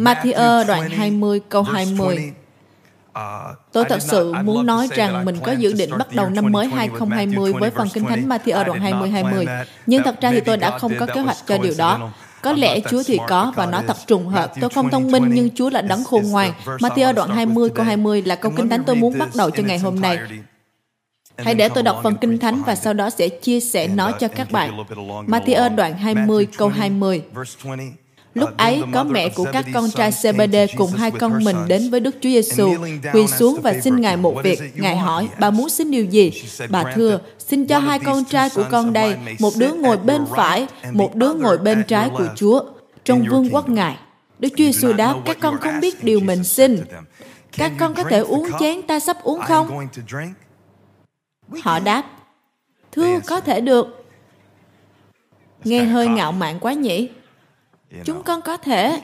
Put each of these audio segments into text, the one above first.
Matthew đoạn 20 câu 20 Tôi thật sự muốn nói rằng mình có dự định bắt đầu năm mới 2020 với phần Kinh Thánh Matthew đoạn 20 20. Nhưng thật ra thì tôi đã không có kế hoạch cho điều đó. Có lẽ Chúa thì có và nó thật trùng hợp. Tôi không thông minh nhưng Chúa là đấng khôn ngoan. Matthew đoạn 20 câu 20 là câu Kinh Thánh tôi muốn bắt đầu cho ngày hôm nay. Hãy để tôi đọc phần Kinh Thánh và sau đó sẽ chia sẻ nó cho các bạn. Matthew đoạn 20 câu 20. Lúc ấy, có mẹ của các con trai CBD cùng hai con mình đến với Đức Chúa Giêsu, quỳ xuống và xin Ngài một việc. Ngài hỏi, bà muốn xin điều gì? Bà thưa, xin cho hai con trai của con đây, một đứa ngồi bên phải, một đứa ngồi bên trái của Chúa, trong vương quốc Ngài. Đức Chúa Giêsu đáp, các con không biết điều mình xin. Các con có thể uống chén ta sắp uống không? Họ đáp, thưa, có thể được. Nghe hơi ngạo mạn quá nhỉ? Chúng con có thể.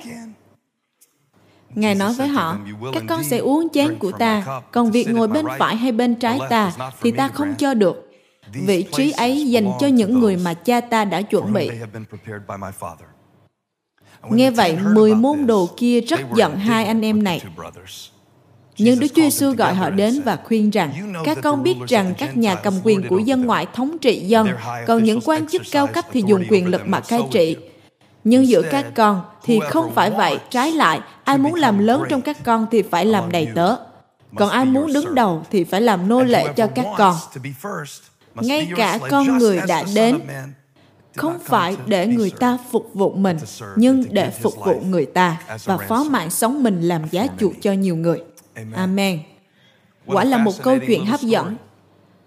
Ngài nói với họ, các con sẽ uống chén của ta, còn việc ngồi bên phải hay bên trái ta thì ta không cho được. Vị trí ấy dành cho những người mà cha ta đã chuẩn bị. Nghe vậy, mười môn đồ kia rất giận hai anh em này. Nhưng Đức Chúa Giêsu gọi họ đến và khuyên rằng, các con biết rằng các nhà cầm quyền của dân ngoại thống trị dân, còn những quan chức cao cấp thì dùng quyền lực mà cai trị. Nhưng giữa các con thì không phải vậy, trái lại, ai muốn làm lớn trong các con thì phải làm đầy tớ. Còn ai muốn đứng đầu thì phải làm nô lệ cho các con. Ngay cả con người đã đến không phải để người ta phục vụ mình, nhưng để phục vụ người ta và phó mạng sống mình làm giá chuộc cho nhiều người. Amen. Quả là một câu chuyện hấp dẫn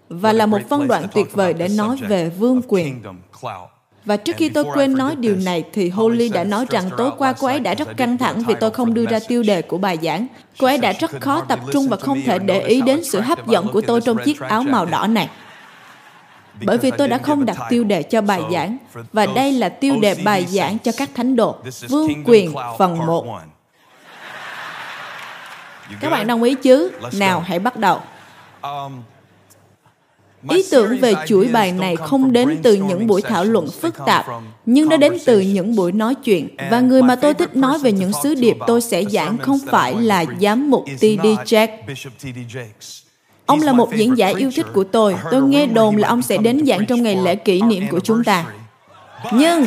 và là một phân đoạn tuyệt vời để nói về vương quyền và trước khi tôi quên nói điều này thì Holly đã nói rằng tối qua cô ấy đã rất căng thẳng vì tôi không đưa ra tiêu đề của bài giảng. Cô ấy đã rất khó tập trung và không thể để ý đến sự hấp dẫn của tôi trong chiếc áo màu đỏ này. Bởi vì tôi đã không đặt tiêu đề cho bài giảng và đây là tiêu đề bài giảng cho các thánh đồ. Vương quyền phần 1. Các bạn đồng ý chứ? Nào hãy bắt đầu. Ý tưởng về chuỗi bài này không đến từ những buổi thảo luận phức tạp, nhưng nó đến từ những buổi nói chuyện. Và người mà tôi thích nói về những sứ điệp tôi sẽ giảng không phải là giám mục T.D. Jack. Ông là một diễn giả yêu thích của tôi. Tôi nghe đồn là ông sẽ đến giảng trong ngày lễ kỷ niệm của chúng ta. Nhưng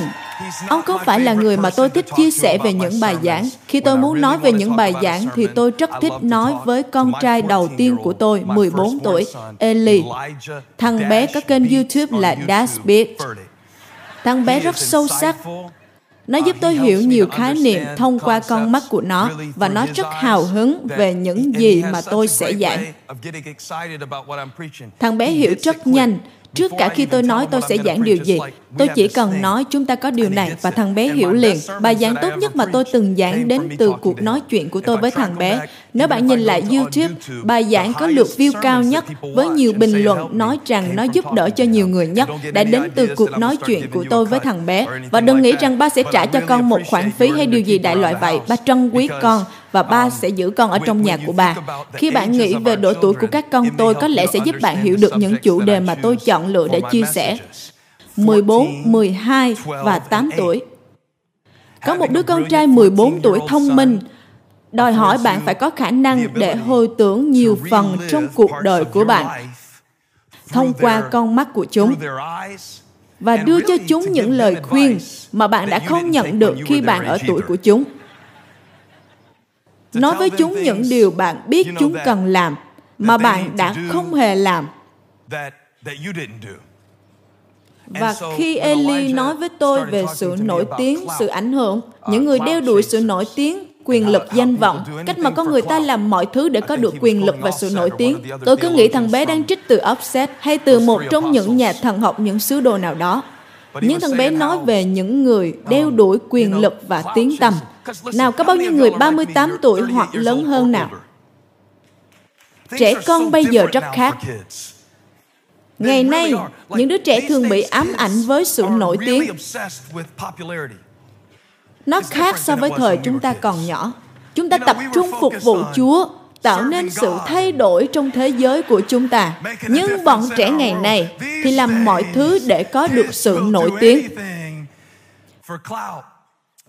Ông không phải là người mà tôi thích chia sẻ về những bài giảng. Khi tôi muốn nói về những bài giảng thì tôi rất thích nói với con trai đầu tiên của tôi, 14 tuổi, Eli. Thằng bé có kênh YouTube là Das Beat Thằng bé rất sâu sắc. Nó giúp tôi hiểu nhiều khái niệm thông qua con mắt của nó và nó rất hào hứng về những gì mà tôi sẽ giảng. Thằng bé hiểu rất nhanh Trước cả khi tôi nói tôi sẽ giảng điều gì, tôi chỉ cần nói chúng ta có điều này và thằng bé hiểu liền. Bài giảng tốt nhất mà tôi từng giảng đến từ cuộc nói chuyện của tôi với thằng bé. Nếu bạn nhìn lại YouTube, bài giảng có lượt view cao nhất với nhiều bình luận nói rằng nó giúp đỡ cho nhiều người nhất đã đến từ cuộc nói chuyện của tôi với thằng bé. Và đừng nghĩ rằng ba sẽ trả cho con một khoản phí hay điều gì đại loại vậy. Ba trân quý con và ba sẽ giữ con ở trong nhà của bà. Khi bạn nghĩ về độ tuổi của các con tôi, có lẽ sẽ giúp bạn hiểu được những chủ đề mà tôi chọn lựa để chia sẻ. 14, 12 và 8 tuổi. Có một đứa con trai 14 tuổi thông minh, đòi hỏi bạn phải có khả năng để hồi tưởng nhiều phần trong cuộc đời của bạn thông qua con mắt của chúng và đưa cho chúng những lời khuyên mà bạn đã không nhận được khi bạn ở tuổi của chúng. Nói với chúng những điều bạn biết chúng cần làm mà bạn đã không hề làm và khi Eli nói với tôi về sự nổi tiếng, sự ảnh hưởng, những người đeo đuổi sự nổi tiếng, quyền lực danh vọng, cách mà con người ta làm mọi thứ để có được quyền lực và sự nổi tiếng. Tôi cứ nghĩ thằng bé đang trích từ Offset hay từ một trong những nhà thần học những sứ đồ nào đó. Nhưng thằng bé nói về những người đeo đuổi quyền lực và tiếng tăm. Nào có bao nhiêu người 38 tuổi hoặc lớn hơn nào? Trẻ con bây giờ rất khác. Ngày nay, những đứa trẻ thường bị ám ảnh với sự nổi tiếng. Nó khác so với thời chúng ta còn nhỏ. Chúng ta tập trung phục vụ Chúa, tạo nên sự thay đổi trong thế giới của chúng ta. Nhưng bọn trẻ ngày nay thì làm mọi thứ để có được sự nổi tiếng.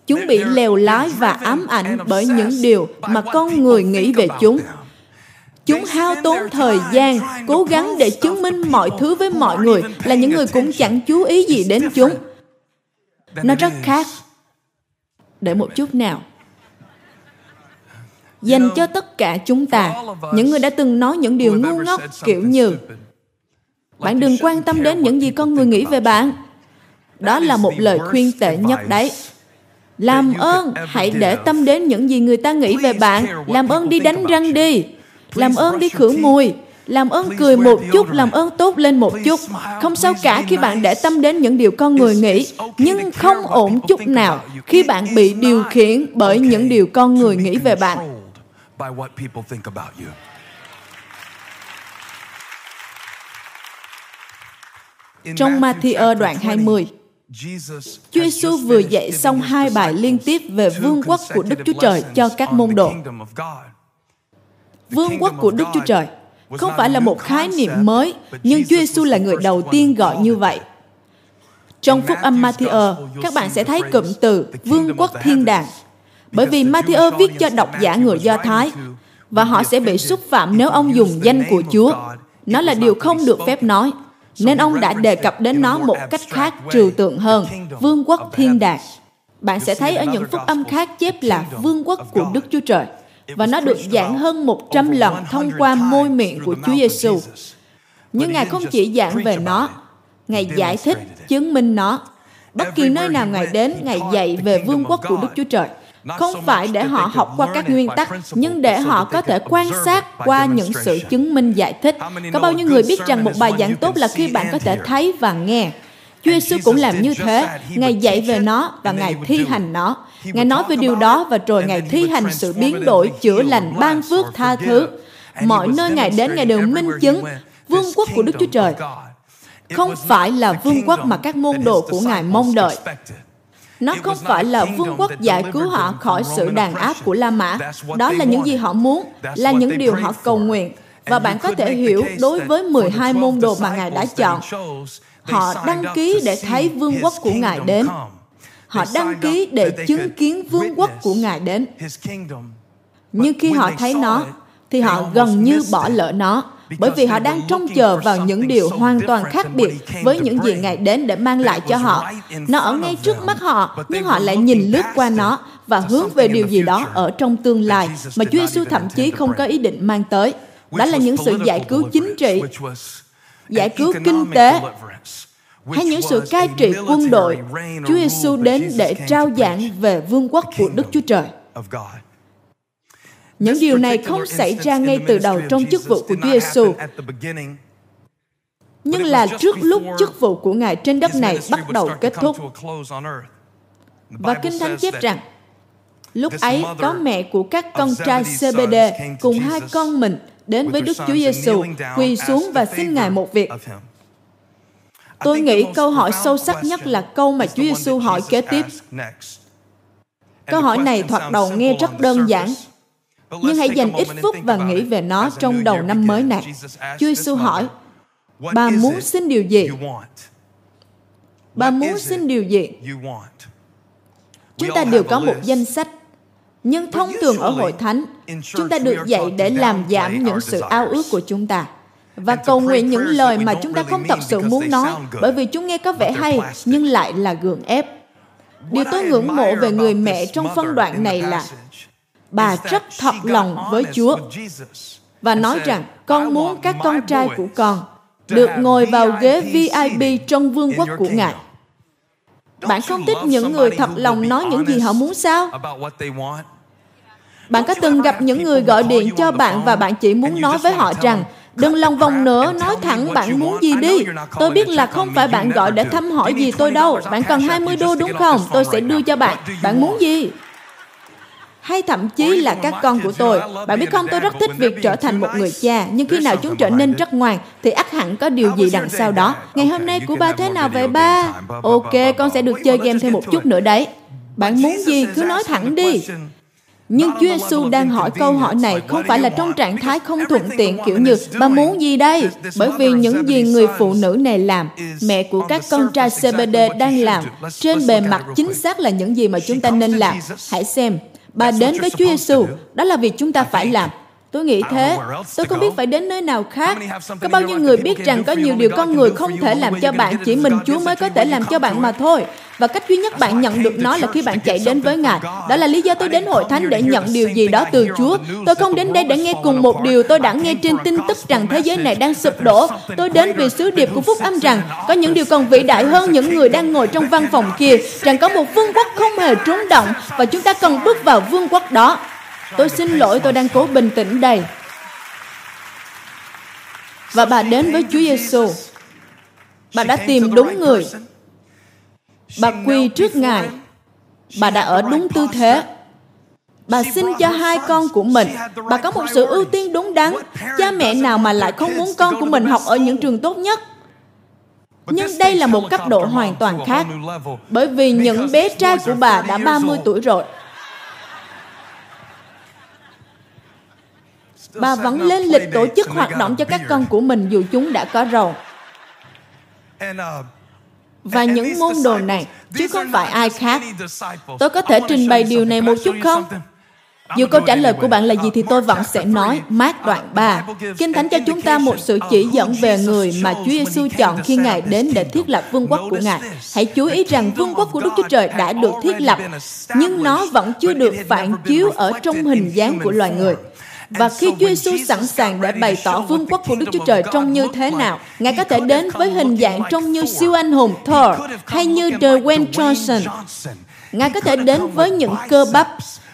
Chúng bị lèo lái và ám ảnh bởi những điều mà con người nghĩ về chúng. Chúng hao tốn thời gian, cố gắng để chứng minh mọi thứ với mọi người là những người cũng chẳng chú ý gì đến chúng. Nó rất khác. Để một chút nào. Dành cho tất cả chúng ta, những người đã từng nói những điều ngu ngốc kiểu như bạn đừng quan tâm đến những gì con người nghĩ về bạn. Đó là một lời khuyên tệ nhất đấy. Làm ơn, hãy để tâm đến những gì người ta nghĩ về bạn. Làm ơn đi đánh răng đi. Làm ơn đi khử mùi. Làm ơn cười một chút, làm ơn tốt lên một chút. Không sao cả khi bạn để tâm đến những điều con người nghĩ, nhưng không ổn chút nào khi bạn bị điều khiển bởi những điều con người nghĩ về bạn. Trong Matthew đoạn 20, Chúa Giêsu vừa dạy xong hai bài liên tiếp về vương quốc của Đức Chúa Trời cho các môn đồ. Vương quốc của Đức Chúa Trời không phải là một khái niệm mới, nhưng Chúa Giêsu là người đầu tiên gọi như vậy. Trong phúc âm Matthew, các bạn sẽ thấy cụm từ vương quốc thiên đàng. Bởi vì Matthew viết cho độc giả người Do Thái, và họ sẽ bị xúc phạm nếu ông dùng danh của Chúa. Nó là điều không được phép nói nên ông đã đề cập đến nó một cách khác trừu tượng hơn, vương quốc thiên đàng. Bạn sẽ thấy ở những phúc âm khác chép là vương quốc của Đức Chúa Trời và nó được giảng hơn 100 lần thông qua môi miệng của Chúa Giêsu. Nhưng Ngài không chỉ giảng về nó, Ngài giải thích, chứng minh nó. Bất kỳ nơi nào Ngài đến, Ngài dạy về vương quốc của Đức Chúa Trời không phải để họ học qua các nguyên tắc nhưng để họ có thể quan sát qua những sự chứng minh giải thích có bao nhiêu người biết rằng một bài giảng tốt là khi bạn có thể thấy và nghe Chúa Giêsu cũng làm như thế. Ngài dạy về nó và Ngài thi hành nó. Ngài nói về điều đó và rồi Ngài thi hành sự biến đổi, chữa lành, ban phước, tha thứ. Mọi nơi Ngài đến, Ngài đều minh chứng vương quốc của Đức Chúa Trời không phải là vương quốc mà các môn đồ của Ngài mong đợi. Nó không phải là vương quốc giải cứu họ khỏi sự đàn áp của La Mã. Đó là những gì họ muốn, là những điều họ cầu nguyện. Và bạn có thể hiểu đối với 12 môn đồ mà Ngài đã chọn. Họ đăng ký để thấy vương quốc của Ngài đến. Họ đăng ký để chứng kiến vương quốc của Ngài đến. Nhưng khi họ thấy nó, thì họ gần như bỏ lỡ nó bởi vì họ đang trông chờ vào những điều hoàn toàn khác biệt với những gì Ngài đến để mang lại cho họ. Nó ở ngay trước mắt họ, nhưng họ lại nhìn lướt qua nó và hướng về điều gì đó ở trong tương lai mà Chúa Giêsu thậm chí không có ý định mang tới. Đó là những sự giải cứu chính trị, giải cứu kinh tế, hay những sự cai trị quân đội. Chúa Giêsu đến để trao giảng về vương quốc của Đức Chúa Trời. Những điều này không xảy ra ngay từ đầu trong chức vụ của Chúa Giêsu, nhưng là trước lúc chức vụ của Ngài trên đất này bắt đầu kết thúc. Và Kinh Thánh chép rằng, lúc ấy có mẹ của các con trai CBD cùng hai con mình đến với Đức Chúa Giêsu, quỳ xuống và xin Ngài một việc. Tôi nghĩ câu hỏi sâu sắc nhất là câu mà Chúa Giêsu hỏi kế tiếp. Câu hỏi này thoạt đầu nghe rất đơn giản, nhưng hãy dành ít phút và nghĩ về nó trong đầu năm mới này. Chúa Giêsu hỏi, bà muốn xin điều gì? Bà muốn xin điều gì? Chúng ta đều có một danh sách, nhưng thông thường ở hội thánh, chúng ta được dạy để làm giảm những sự ao ước của chúng ta và cầu nguyện những lời mà chúng ta không thật sự muốn nói bởi vì chúng nghe có vẻ hay nhưng lại là gượng ép. Điều tôi ngưỡng mộ về người mẹ trong phân đoạn này là bà rất thật lòng với Chúa và nói rằng con muốn các con trai của con được ngồi vào ghế VIP trong vương quốc của Ngài. Bạn không thích những người thật lòng nói những gì họ muốn sao? Bạn có từng gặp những người gọi điện cho bạn và bạn chỉ muốn nói với họ rằng Đừng lòng vòng nữa, nói thẳng bạn muốn gì đi. Tôi biết là không phải bạn gọi để thăm hỏi gì tôi đâu. Bạn cần 20 đô đúng không? Tôi sẽ đưa cho bạn. Bạn muốn gì? hay thậm chí là các con của tôi. Bạn biết không, tôi rất thích việc trở thành một người cha, nhưng khi nào chúng trở nên rất ngoan, thì ắt hẳn có điều gì đằng sau đó. Ngày hôm nay của ba thế nào vậy ba? Ok, con sẽ được chơi game thêm một chút nữa đấy. Bạn muốn gì, cứ nói thẳng đi. Nhưng Chúa Giêsu đang hỏi câu hỏi này không phải là trong trạng thái không thuận tiện kiểu như bà muốn gì đây? Bởi vì những gì người phụ nữ này làm, mẹ của các con trai CBD đang làm, trên bề mặt chính xác là những gì mà chúng ta nên làm. Hãy xem, bà đến với Chúa Giêsu, đó là việc chúng ta phải làm. Tôi nghĩ thế. Tôi không biết phải đến nơi nào khác. Có bao nhiêu người biết rằng có nhiều điều con người không thể làm cho bạn, chỉ mình Chúa mới có thể làm cho bạn mà thôi. Và cách duy nhất bạn nhận được nó là khi bạn chạy đến với Ngài. Đó là lý do tôi đến hội thánh để nhận điều gì đó từ Chúa. Tôi không đến đây để nghe cùng một điều tôi đã nghe trên tin tức rằng thế giới này đang sụp đổ. Tôi đến vì sứ điệp của Phúc Âm rằng có những điều còn vĩ đại hơn những người đang ngồi trong văn phòng kia, rằng có một vương quốc không hề trốn động và chúng ta cần bước vào vương quốc đó. Tôi xin lỗi, tôi đang cố bình tĩnh đây. Và bà đến với Chúa Giêsu. Bà đã tìm đúng người. Bà quỳ trước Ngài. Bà đã ở đúng tư thế. Bà xin cho hai con của mình. Bà có một sự ưu tiên đúng đắn. Cha mẹ nào mà lại không muốn con của mình học ở những trường tốt nhất? Nhưng đây là một cấp độ hoàn toàn khác. Bởi vì những bé trai của bà đã 30 tuổi rồi. Bà vẫn lên lịch tổ chức hoạt động cho các con của mình dù chúng đã có rồi. Và những môn đồ này, chứ không phải ai khác. Tôi có thể trình bày điều này một chút không? Dù câu trả lời của bạn là gì thì tôi vẫn sẽ nói. Mát đoạn 3. Kinh Thánh cho chúng ta một sự chỉ dẫn về người mà Chúa Giêsu chọn khi Ngài đến để thiết lập vương quốc của Ngài. Hãy chú ý rằng vương quốc của Đức Chúa Trời đã được thiết lập, nhưng nó vẫn chưa được phản chiếu ở trong hình dáng của loài người. Và khi Chúa Giêsu sẵn sàng để bày tỏ vương quốc của Đức Chúa Trời trông như thế nào, Ngài có thể đến với hình dạng trông như siêu anh hùng Thor hay như Dwayne Johnson. Ngài có thể đến với những cơ bắp,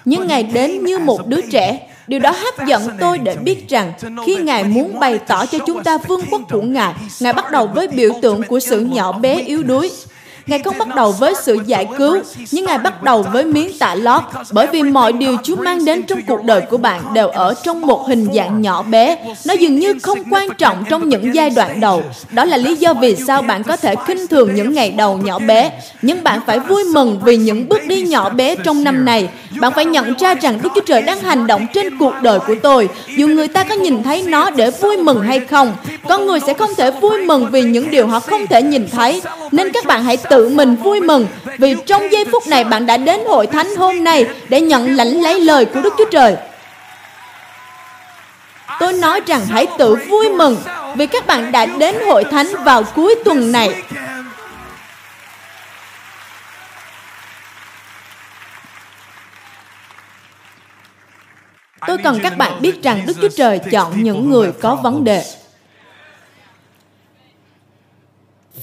nhưng Ngài đến như một đứa trẻ. Điều đó hấp dẫn tôi để biết rằng khi Ngài muốn bày tỏ cho chúng ta vương quốc của Ngài, Ngài bắt đầu với biểu tượng của sự nhỏ bé yếu đuối. Ngài không bắt đầu với sự giải cứu, nhưng Ngài bắt đầu với miếng tạ lót, bởi vì mọi điều Chúa mang đến trong cuộc đời của bạn đều ở trong một hình dạng nhỏ bé. Nó dường như không quan trọng trong những giai đoạn đầu. Đó là lý do vì sao bạn có thể khinh thường những ngày đầu nhỏ bé, nhưng bạn phải vui mừng vì những bước đi nhỏ bé trong năm này. Bạn phải nhận ra rằng Đức Chúa Trời đang hành động trên cuộc đời của tôi, dù người ta có nhìn thấy nó để vui mừng hay không. Con người sẽ không thể vui mừng vì những điều họ không thể nhìn thấy, nên các bạn hãy tự mình vui mừng vì trong giây phút này bạn đã đến hội thánh hôm nay để nhận lãnh lấy lời của Đức Chúa Trời. Tôi nói rằng hãy tự vui mừng vì các bạn đã đến hội thánh vào cuối tuần này. Tôi cần các bạn biết rằng Đức Chúa Trời chọn những người có vấn đề.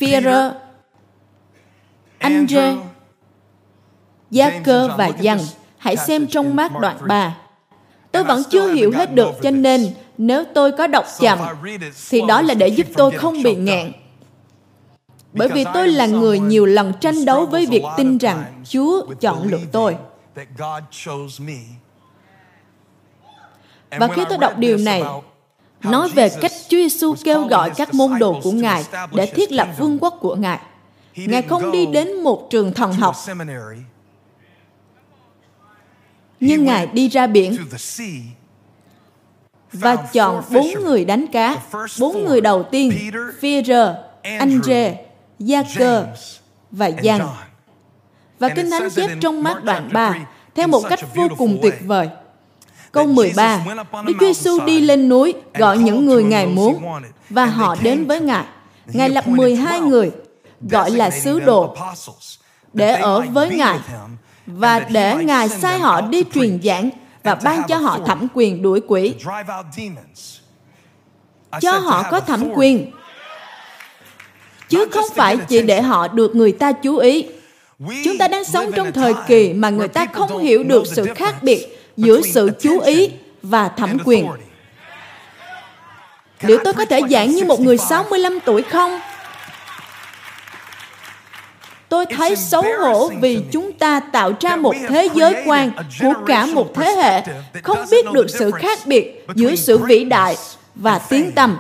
Führer Andre, Gia Cơ và Dân. Hãy xem trong mát đoạn 3. Tôi vẫn chưa hiểu hết được cho nên nếu tôi có đọc chậm thì đó là để giúp tôi không bị nghẹn. Bởi vì tôi là người nhiều lần tranh đấu với việc tin rằng Chúa chọn lựa tôi. Và khi tôi đọc điều này, nói về cách Chúa Giêsu kêu gọi các môn đồ của Ngài để thiết lập vương quốc của Ngài. Ngài không đi đến một trường thần học, nhưng Ngài đi ra biển và chọn bốn người đánh cá. Bốn người đầu tiên, Peter, Andre, Gia-cơ và Giăng. Và Kinh Thánh chép trong mát đoạn 3 theo một cách vô cùng tuyệt vời. Câu 13, Đức Chúa Giêsu đi lên núi gọi những người Ngài muốn và họ đến với Ngài. Ngài lập 12 người gọi là sứ đồ để ở với Ngài và để Ngài sai họ đi truyền giảng và ban cho họ thẩm quyền đuổi quỷ. Cho họ có thẩm quyền chứ không phải chỉ để họ được người ta chú ý. Chúng ta đang sống trong thời kỳ mà người ta không hiểu được sự khác biệt giữa sự chú ý và thẩm quyền. Liệu tôi có thể giảng như một người 65 tuổi không? Tôi thấy xấu hổ vì chúng ta tạo ra một thế giới quan của cả một thế hệ không biết được sự khác biệt giữa sự vĩ đại và tiếng tăm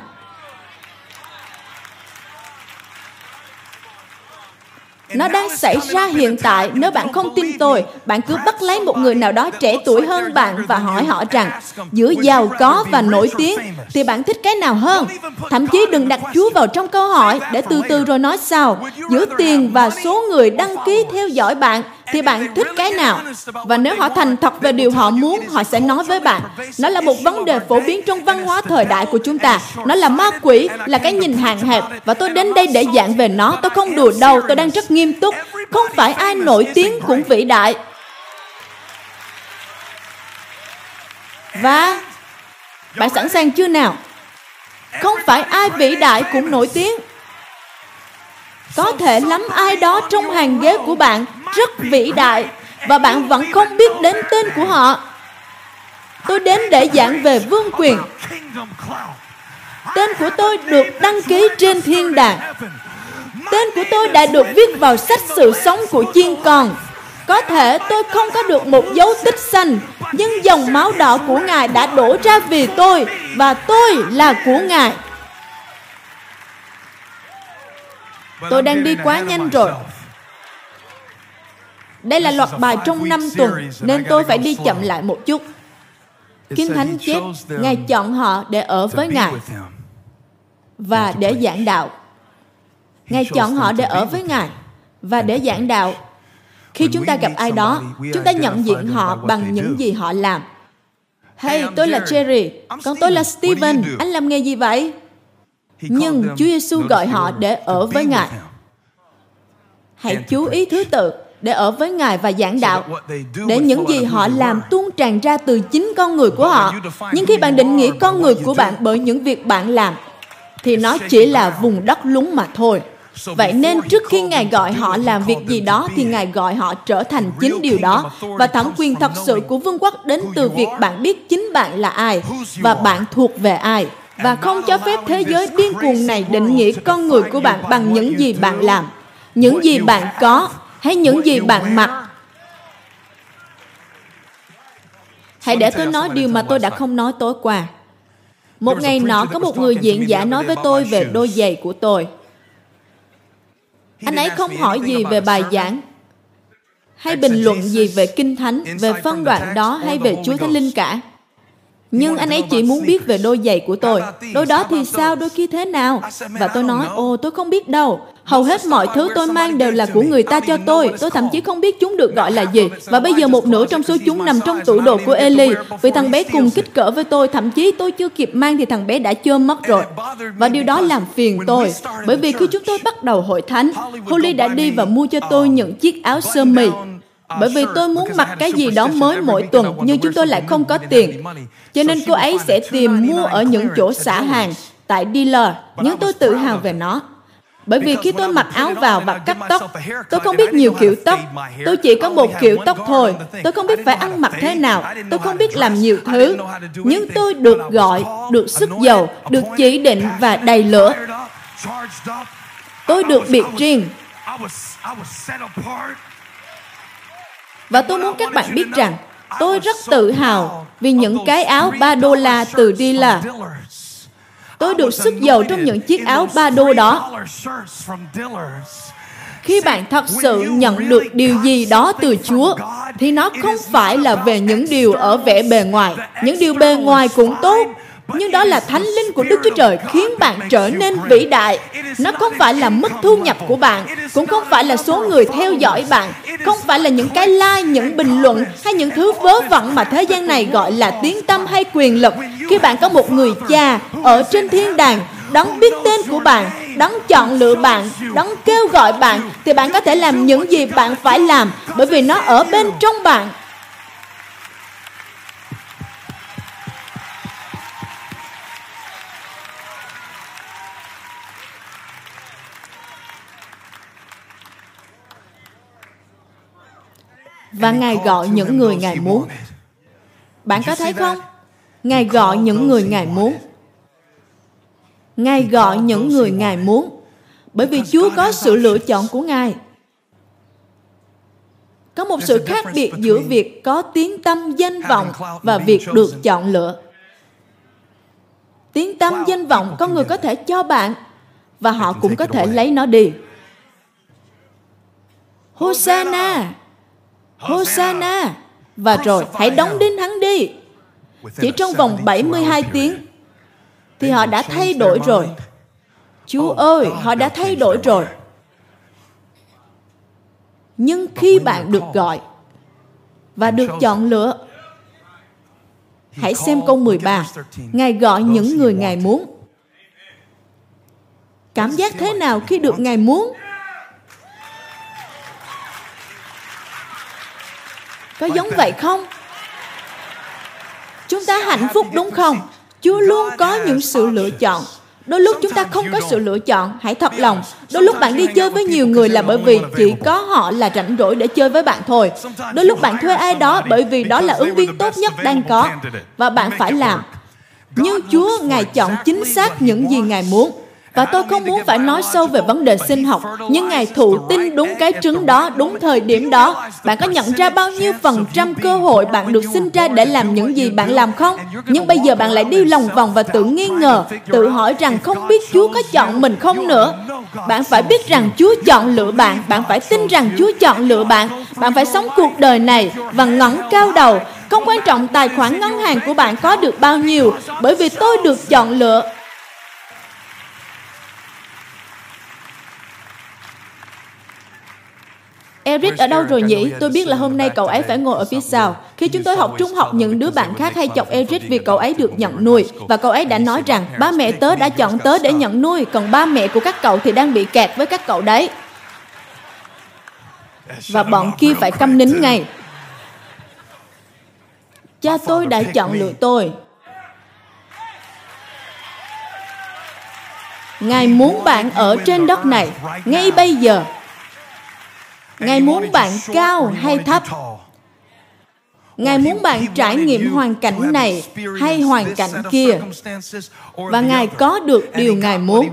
Nó đang xảy ra hiện tại. Nếu bạn không tin tôi, bạn cứ bắt lấy một người nào đó trẻ tuổi hơn bạn và hỏi họ rằng giữa giàu có và nổi tiếng thì bạn thích cái nào hơn. Thậm chí đừng đặt Chúa vào trong câu hỏi để từ từ rồi nói sao. Giữa tiền và số người đăng ký theo dõi bạn thì bạn thích cái nào? và nếu họ thành thật về điều họ muốn họ sẽ nói với bạn nó là một vấn đề phổ biến trong văn hóa thời đại của chúng ta. nó là ma quỷ là cái nhìn hạn hẹp. và tôi đến đây để giảng về nó tôi không đùa đâu tôi đang rất nghiêm túc. Không phải ai nổi tiếng cũng vĩ đại. Và bạn sẵn sàng chưa nào? Không phải ai vĩ đại cũng nổi tiếng. Có thể lắm ai đó trong hàng ghế của bạn rất vĩ đại và bạn vẫn không biết đến tên của họ. Tôi đến để giảng về vương quyền. Tên của tôi được đăng ký trên thiên đàng. Tên của tôi đã được viết vào sách sự sống của chiên con. Có thể tôi không có được một dấu tích xanh, nhưng dòng máu đỏ của Ngài đã đổ ra vì tôi, và tôi là của Ngài. Tôi đang đi quá nhanh rồi. Đây là loạt bài trong năm tuần, nên tôi phải đi chậm lại một chút. Kinh Thánh chép, Ngài chọn họ để ở với Ngài và để giảng đạo. Ngài chọn họ để ở với Ngài và để giảng đạo. Khi chúng ta gặp ai đó, chúng ta nhận diện họ bằng những gì họ làm. Hey, tôi là Jerry, còn tôi là Steven. Anh làm nghề gì vậy? Nhưng Chúa Giêsu gọi họ để ở với Ngài. Hãy chú ý thứ tự để ở với Ngài và giảng đạo, để những gì họ làm tuôn tràn ra từ chính con người của họ. Nhưng khi bạn định nghĩa con người của bạn bởi những việc bạn làm, thì nó chỉ là vùng đất lúng mà thôi. Vậy nên trước khi Ngài gọi họ làm việc gì đó thì Ngài gọi họ trở thành chính điều đó và thẩm quyền thật sự của vương quốc đến từ việc bạn biết chính bạn là ai và bạn thuộc về ai. và không cho phép thế giới điên cuồng này định nghĩa con người của bạn bằng những gì bạn làm, những gì bạn có hay những gì bạn mặc. Hãy để tôi nói điều mà tôi đã không nói tối qua. Một ngày nọ có một người diễn giả nói với tôi về đôi giày của tôi. Anh ấy không hỏi gì về bài giảng hay bình luận gì về kinh thánh, về phân đoạn đó hay về Chúa Thánh Linh cả. Nhưng anh ấy chỉ muốn biết về đôi giày của tôi. Đôi đó thì sao, đôi kia thế nào? Và tôi nói, ồ, tôi không biết đâu. Hầu hết mọi thứ tôi mang đều là của người ta cho tôi. Tôi thậm chí không biết chúng được gọi là gì. Và bây giờ một nửa trong số chúng nằm trong tủ đồ của Eli. Vì thằng bé cùng kích cỡ với tôi, thậm chí tôi chưa kịp mang thì thằng bé đã chưa mất rồi. Và điều đó làm phiền tôi. Bởi vì khi chúng tôi bắt đầu hội thánh, Holly đã đi và mua cho tôi những chiếc áo sơ mi bởi vì tôi muốn mặc cái gì đó mới mỗi tuần nhưng chúng tôi lại không có tiền. cho nên cô ấy sẽ tìm mua ở những chỗ xả hàng tại dealer. Nhưng tôi tự hào về nó. Bởi vì khi tôi mặc áo vào và cắt tóc tôi không biết nhiều kiểu tóc. tôi chỉ có một kiểu tóc thôi. tôi không biết phải ăn mặc thế nào. Tôi không biết làm nhiều thứ. nhưng tôi được gọi được sức dầu được chỉ định và đầy lửa. tôi được biệt riêng và tôi muốn các bạn biết rằng tôi rất tự hào vì những cái áo 3 đô la từ Dilla. Tôi được sức giàu trong những chiếc áo 3 đô đó. Khi bạn thật sự nhận được điều gì đó từ Chúa, thì nó không phải là về những điều ở vẻ bề ngoài. Những điều bề ngoài cũng tốt, nhưng đó là thánh linh của Đức Chúa Trời khiến bạn trở nên vĩ đại. Nó không phải là mức thu nhập của bạn, cũng không phải là số người theo dõi bạn, không phải là những cái like, những bình luận hay những thứ vớ vẩn mà thế gian này gọi là tiếng tâm hay quyền lực. Khi bạn có một người cha ở trên thiên đàng đấng biết tên của bạn, đấng chọn lựa bạn, đấng kêu gọi bạn, thì bạn có thể làm những gì bạn phải làm bởi vì nó ở bên trong bạn. Và Ngài gọi những người Ngài muốn. Bạn có thấy không? Ngài gọi những người Ngài muốn. Ngài gọi những người Ngài muốn. Bởi vì Chúa có sự lựa chọn của Ngài. Có một sự khác biệt giữa việc có tiếng tâm danh vọng và việc được chọn lựa. Tiếng tâm danh vọng con người có thể cho bạn và họ cũng có thể lấy nó đi. Hosanna! Hosanna! Và rồi, hãy đóng đinh hắn đi. Chỉ trong vòng 72 tiếng, thì họ đã thay đổi rồi. Chúa ơi, họ đã thay đổi rồi. Nhưng khi bạn được gọi và được chọn lựa, hãy xem câu 13. Ngài gọi những người Ngài muốn. Cảm giác thế nào khi được Ngài muốn? Có giống vậy không? Chúng ta hạnh phúc đúng không? Chúa luôn có những sự lựa chọn. Đôi lúc chúng ta không có sự lựa chọn, hãy thật lòng. Đôi lúc bạn đi chơi với nhiều người là bởi vì chỉ có họ là rảnh rỗi để chơi với bạn thôi. Đôi lúc bạn thuê ai đó bởi vì đó là ứng viên tốt nhất đang có và bạn phải làm. Nhưng Chúa Ngài chọn chính xác những gì Ngài muốn. Và tôi không muốn phải nói sâu về vấn đề sinh học, nhưng Ngài thụ tinh đúng cái trứng đó, đúng thời điểm đó. Bạn có nhận ra bao nhiêu phần trăm cơ hội bạn được sinh ra để làm những gì bạn làm không? Nhưng bây giờ bạn lại đi lòng vòng và tự nghi ngờ, tự hỏi rằng không biết Chúa có chọn mình không nữa. Bạn phải biết rằng Chúa chọn lựa bạn, bạn phải tin rằng Chúa chọn lựa bạn. Bạn phải sống cuộc đời này và ngẩng cao đầu, không quan trọng tài khoản ngân hàng của bạn có được bao nhiêu, bởi vì tôi được chọn lựa Eric ở đâu rồi nhỉ? Tôi biết là hôm nay cậu ấy phải ngồi ở phía sau. Khi chúng tôi học trung học, những đứa bạn khác hay chọc Eric vì cậu ấy được nhận nuôi. Và cậu ấy đã nói rằng, ba mẹ tớ đã chọn tớ để nhận nuôi, còn ba mẹ của các cậu thì đang bị kẹt với các cậu đấy. Và bọn kia phải câm nín ngay. Cha tôi đã chọn lựa tôi. Ngài muốn bạn ở trên đất này, ngay bây giờ, Ngài muốn bạn cao hay thấp. Ngài muốn bạn trải nghiệm hoàn cảnh này hay hoàn cảnh kia. Và Ngài có được điều Ngài muốn.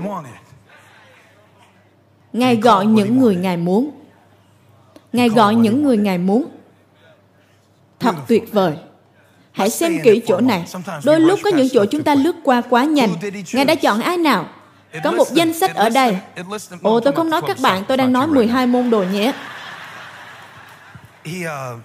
Ngài gọi những người Ngài muốn. Ngài gọi những người Ngài muốn. Thật tuyệt vời. Hãy xem kỹ chỗ này. Đôi lúc có những chỗ chúng ta lướt qua quá nhanh. Ngài đã chọn ai nào? Có một danh sách ở đây. Ồ, tôi không nói các bạn, tôi đang nói 12 môn đồ nhé. Uh,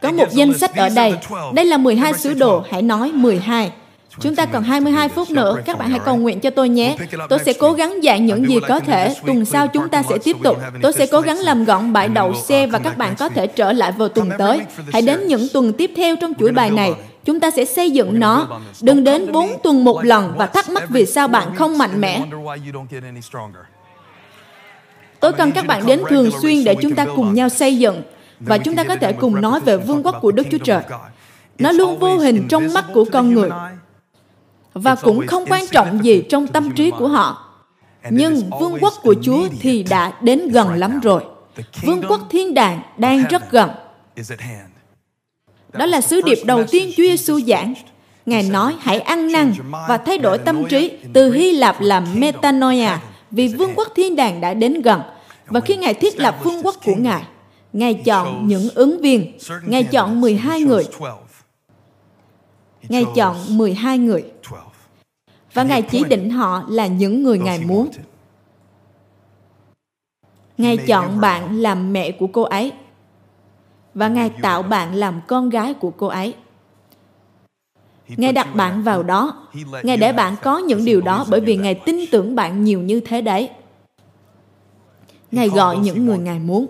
Có một danh sách ở đây. Đây là 12 sứ đồ, hãy nói 12. Chúng ta còn 22 phút nữa, các bạn hãy cầu nguyện cho tôi nhé. Tôi sẽ cố gắng dạy những gì có thể. Tuần sau chúng ta sẽ tiếp tục. Tôi sẽ cố gắng làm gọn bãi đậu xe và các bạn có thể trở lại vào tuần tới. Hãy đến những tuần tiếp theo trong chuỗi bài này. Chúng ta sẽ xây dựng nó. Đừng đến 4 tuần một lần và thắc mắc vì sao bạn không mạnh mẽ. Tôi cần các bạn đến thường xuyên để chúng ta cùng nhau xây dựng và chúng ta có thể cùng nói về vương quốc của Đức Chúa Trời. Nó luôn vô hình trong mắt của con người và cũng không quan trọng gì trong tâm trí của họ. Nhưng vương quốc của Chúa thì đã đến gần lắm rồi. Vương quốc thiên đàng đang rất gần. Đó là sứ điệp đầu tiên Chúa Giêsu giảng. Ngài nói hãy ăn năn và thay đổi tâm trí từ Hy Lạp là metanoia vì vương quốc thiên đàng đã đến gần. Và khi Ngài thiết lập vương quốc của Ngài, Ngài chọn những ứng viên. Ngài chọn 12 người. Ngài chọn 12 người. Và Ngài chỉ định họ là những người Ngài muốn. Ngài chọn bạn làm mẹ của cô ấy. Và Ngài tạo bạn làm con gái của cô ấy. Ngài đặt bạn vào đó. Ngài để bạn có những điều đó bởi vì Ngài tin tưởng bạn nhiều như thế đấy. Ngài gọi những người Ngài muốn.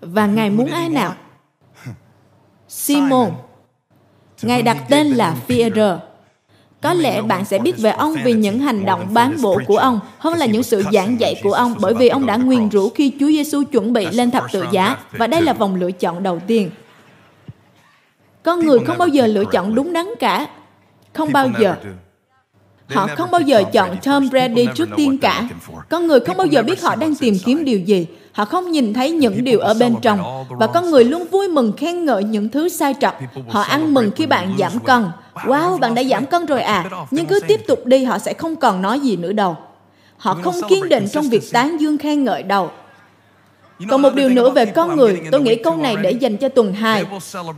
Và Ngài muốn ai nào? Simon. Ngài đặt tên là Führer. Có lẽ bạn sẽ biết về ông vì những hành động bán bộ của ông, hơn là những sự giảng dạy của ông, bởi vì ông đã nguyền rủa khi Chúa Giêsu chuẩn bị lên thập tự giá, và đây là vòng lựa chọn đầu tiên. Con người không bao giờ lựa chọn đúng đắn cả. Không bao giờ. Họ không bao giờ chọn Tom Brady trước tiên cả. Con người không bao giờ biết họ đang tìm kiếm điều gì. Họ không nhìn thấy những điều ở bên trong. Và con người luôn vui mừng khen ngợi những thứ sai trật. Họ ăn mừng khi bạn giảm cân. Wow, bạn đã giảm cân rồi à. Nhưng cứ tiếp tục đi, họ sẽ không còn nói gì nữa đâu. Họ không kiên định trong việc tán dương khen ngợi đâu. Còn một điều nữa về con người, tôi nghĩ câu này để dành cho tuần 2.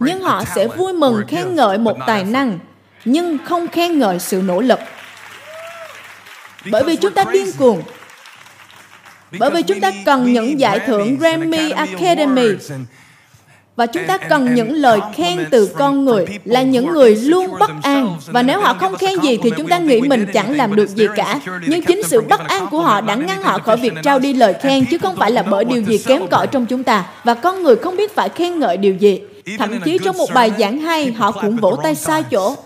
Nhưng họ sẽ vui mừng khen ngợi một tài năng, nhưng không khen ngợi sự nỗ lực. Bởi vì chúng ta điên cuồng Bởi vì chúng ta cần những giải thưởng Grammy Academy và chúng ta cần những lời khen từ con người là những người luôn bất an. và nếu họ không khen gì thì chúng ta nghĩ mình chẳng làm được gì cả. nhưng chính sự bất an của họ đã ngăn họ khỏi việc trao đi lời khen chứ không phải là bởi điều gì kém cỏi trong chúng ta. Và con người không biết phải khen ngợi điều gì. Thậm chí trong một bài giảng hay họ cũng vỗ tay sai chỗ